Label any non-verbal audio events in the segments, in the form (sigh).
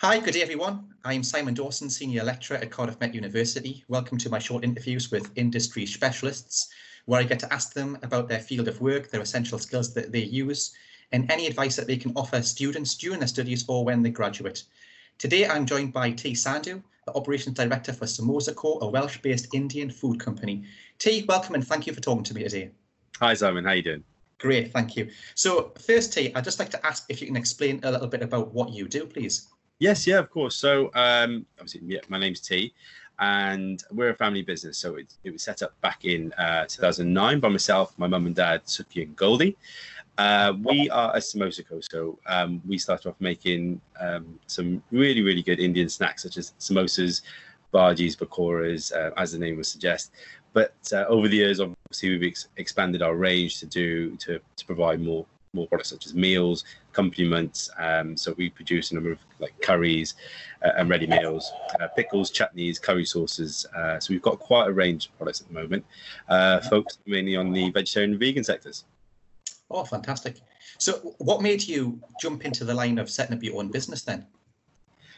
Hi, good day everyone. I'm Simon Dawson, Senior Lecturer at Cardiff Met University. Welcome to my short interviews with industry specialists, where I get to ask them about their field of work, their essential skills that they use, and any advice that they can offer students during their studies or when they graduate. Today, I'm joined by Tee Sandhu, the Operations Director for Samosa Co, a Welsh-based Indian food company. Tee, welcome and thank you for talking to me today. Hi, Simon. How are you doing? Great, thank you. So first, Tee, I'd just like to ask if you can explain a little bit about what you do, please. Yes, yeah, of course. So, um, obviously, yeah, my name's Tee, and we're a family business. So it, it was set up back in uh, 2009 by myself, my mum and dad, Suki and Goldie. Uh, we are a samosa co. So um, we started off making um, some really, really good Indian snacks, such as samosas, bhajis, pakoras, uh, as the name would suggest. But uh, over the years, obviously, we've ex- expanded our range to do to, to provide more more products such as meals, accompaniments. Um, so we produce a number of like curries uh, and ready meals, uh, pickles, chutneys, curry sauces. Uh, so we've got quite a range of products at the moment, uh, focused mainly on the vegetarian and vegan sectors. Oh, fantastic. So what made you jump into the line of setting up your own business then?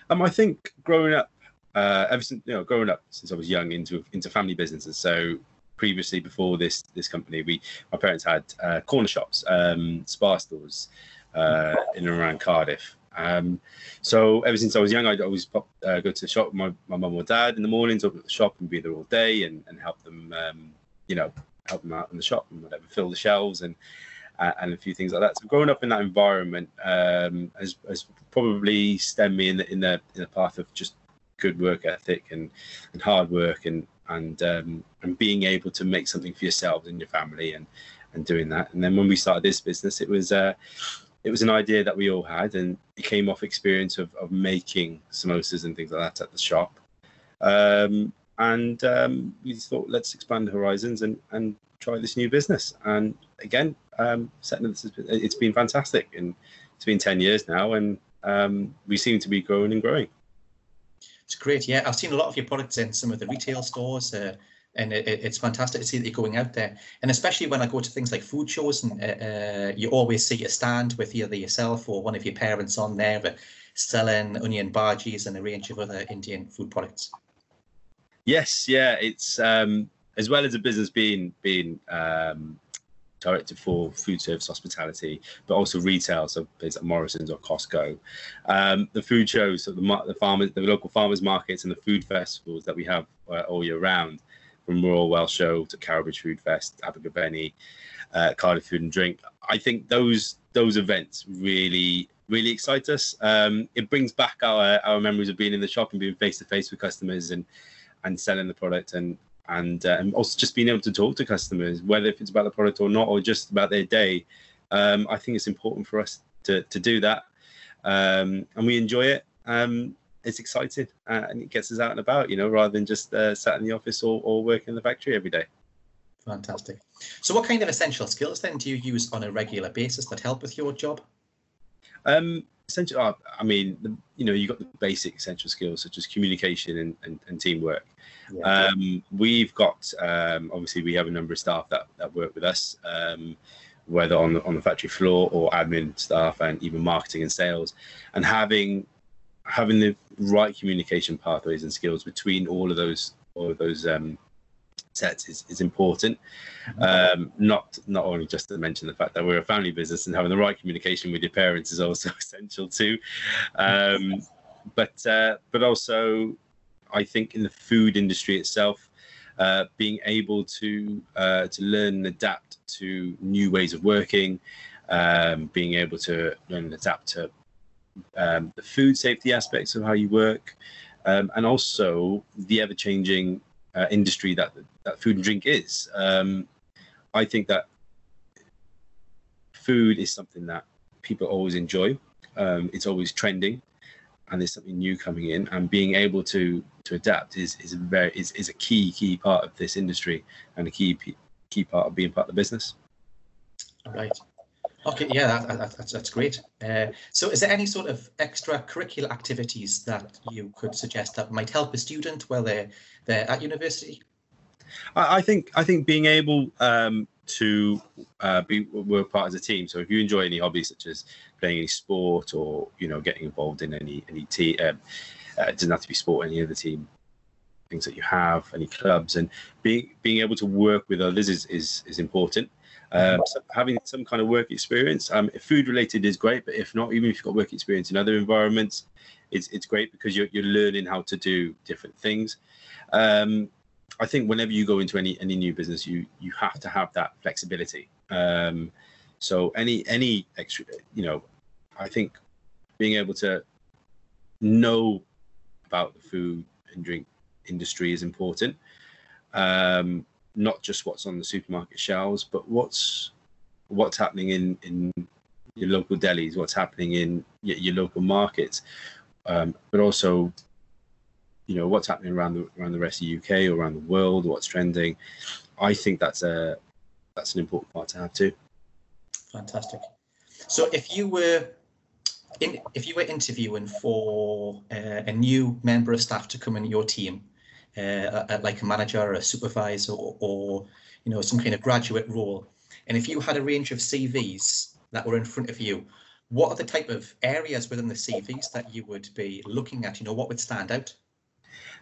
Um, I think growing up, uh, ever since you know, growing up since I was young into into family businesses. So previously before this this company we my parents had uh, corner shops um, Spar stores uh, in and around cardiff. Um, so ever since i was young i'd always pop, uh, go to the shop with my, my mum or dad in the mornings open at the shop and be there all day and, and help them um, you know help them out in the shop and whatever fill the shelves and uh, and a few things like that. So growing up in that environment um, has, has probably stemmed me in the, in the in the path of just good work ethic and, and hard work and and um, and being able to make something for yourselves and your family and and doing that. And then when we started this business, it was uh, it was an idea that we all had, and it came off experience of, of making samosas and things like that at the shop. Um, and um, we thought, let's expand the horizons and and try this new business. And again, um, setting this, it's been fantastic, and it's been ten years now, and um, we seem to be growing and growing. It's great. Yeah, I've seen a lot of your products in some of the retail stores. Uh, and it, it's fantastic to see that you're going out there. And especially when I go to things like food shows, and uh, uh, you always see a stand with either yourself or one of your parents on there, selling onion bhajis and a range of other Indian food products. Yes, yeah, it's um, as well as a business being being um, directed for food service hospitality, but also retail, so places like Morrisons or Costco. Um, the food shows, so the, the farmers, the local farmers markets, and the food festivals that we have uh, all year round, from Royal Welsh Show to Cowbridge Food Fest, Abergavenny, uh, Cardiff Food and Drink. I think those those events really really excite us. Um, it brings back our our memories of being in the shop and being face to face with customers and and selling the product and and, uh, and also just being able to talk to customers, whether if it's about the product or not, or just about their day. Um, I think it's important for us to, to do that. Um, and we enjoy it. Um, it's exciting uh, and it gets us out and about, you know, rather than just uh, sat in the office or, or working in the factory every day. Fantastic. So, what kind of essential skills then do you use on a regular basis that help with your job? Um, essentially, uh, I mean, the, you know, you've got the basic essential skills such as communication and, and, and teamwork. Yeah. Um, we've got um, obviously we have a number of staff that, that work with us, um, whether on the, on the factory floor or admin staff and even marketing and sales, and having having the right communication pathways and skills between all of those all of those is, is important. Um, not not only just to mention the fact that we're a family business and having the right communication with your parents is also (laughs) essential too, um, but uh, but also I think in the food industry itself, uh, being able to uh, to learn and adapt to new ways of working, um, being able to learn and adapt to um, the food safety aspects of how you work, um, and also the ever changing uh, industry that that food and drink is. Um, I think that food is something that people always enjoy. Um, it's always trending and there's something new coming in and being able to to adapt is is a very is, is a key key part of this industry and a key key part of being part of the business right okay yeah that, that, that's that's great uh, so is there any sort of extracurricular activities that you could suggest that might help a student while they're they're at university i, think i think being able um, to uh, be work part as a team. So if you enjoy any hobbies such as playing any sport or you know getting involved in any any team, um, uh, it doesn't have to be sport. Any other team things that you have, any clubs, and being being able to work with others is is is important. Um, so having some kind of work experience, um, food related is great, but if not, even if you've got work experience in other environments, it's it's great because you're you're learning how to do different things. Um, I think whenever you go into any any new business, you you have to have that flexibility. Um, so any any extra, you know, I think being able to know about the food and drink industry is important. Um, not just what's on the supermarket shelves, but what's what's happening in in your local delis, what's happening in your, your local markets, um, but also you know what's happening around the around the rest of the UK or around the world, what's trending. I think that's a that's an important part to have too. Fantastic. So if you were in, if you were interviewing for uh, a new member of staff to come in your team, uh, like a manager or a supervisor or, or, you know some kind of graduate role, and if you had a range of CVs that were in front of you, what are the type of areas within the CVs that you would be looking at? You know, what would stand out?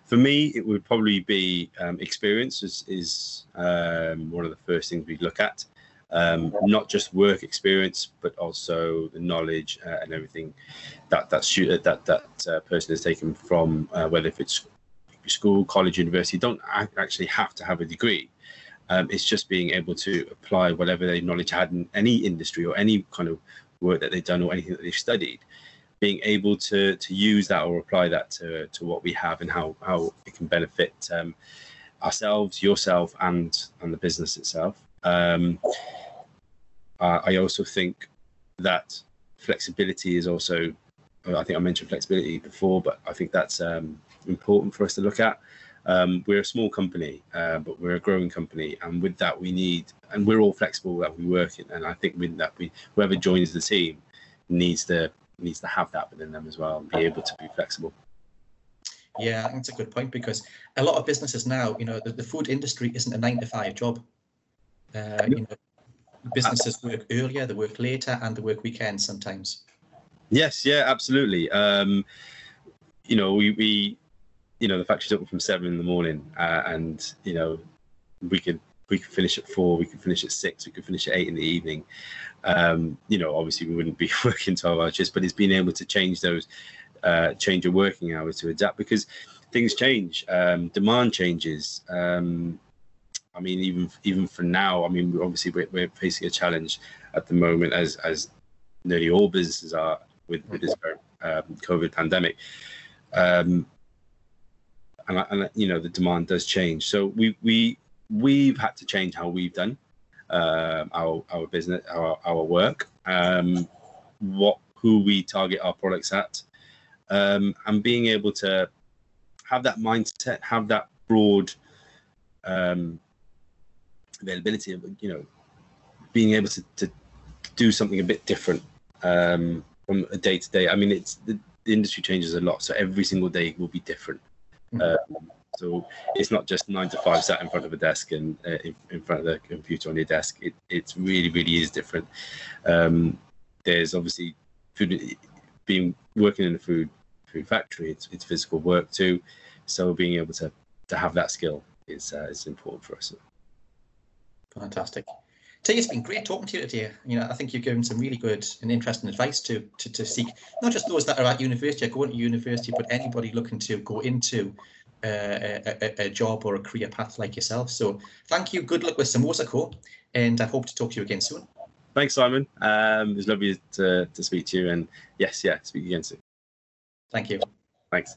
For me, it would probably be um, experience is, is um, one of the first things we look at um, not just work experience, but also the knowledge uh, and everything that that that that uh, person has taken from uh, whether if it's school, college, university. Don't actually have to have a degree. Um, it's just being able to apply whatever their knowledge had in any industry or any kind of work that they've done or anything that they've studied. Being able to to use that or apply that to to what we have and how how it can benefit um, ourselves, yourself, and and the business itself. Um, I also think that flexibility is also. I think I mentioned flexibility before, but I think that's um, important for us to look at. Um, we're a small company, uh, but we're a growing company, and with that, we need, and we're all flexible that we work in. And I think with that, we whoever joins the team needs to needs to have that within them as well and be able to be flexible. Yeah, I think it's a good point because a lot of businesses now, you know, the, the food industry isn't a nine to five job. Uh, you know, businesses work earlier, they work later, and they work weekends sometimes. Yes, yeah, absolutely. Um, you know, we, we, you know, the factory's open from seven in the morning, uh, and you know, we could we could finish at four, we could finish at six, we could finish at eight in the evening. Um, you know, obviously we wouldn't be (laughs) working twelve hours shifts, but it's being able to change those, uh, change your working hours to adapt because things change, um, demand changes. Um, I mean, even even for now, I mean, obviously we're, we're facing a challenge at the moment, as as nearly all businesses are with, with this um, COVID pandemic. Um, and, and you know the demand does change, so we we we've had to change how we've done um, our our business, our our work, um, what who we target our products at, um, and being able to have that mindset, have that broad um, availability of you know being able to, to do something a bit different um, from a day to day. I mean, it's the, the, industry changes a lot, so every single day will be different. Mm-hmm. Um, so it's not just nine to five sat in front of a desk and uh, in, in, front of the computer on your desk. It it really really is different. Um, there's obviously food being working in a food food factory. It's it's physical work too. So being able to to have that skill is uh, is important for us. Fantastic. It's been great talking to you today. You know, I think you've given some really good and interesting advice to, to, to seek not just those that are at university or going to university, but anybody looking to go into uh, a, a, job or a career path like yourself. So thank you. Good luck with Samosa Co. And I hope to talk to you again soon. Thanks, Simon. Um, it was lovely to, to speak to you. And yes, yeah, speak again soon. Thank you. Thanks.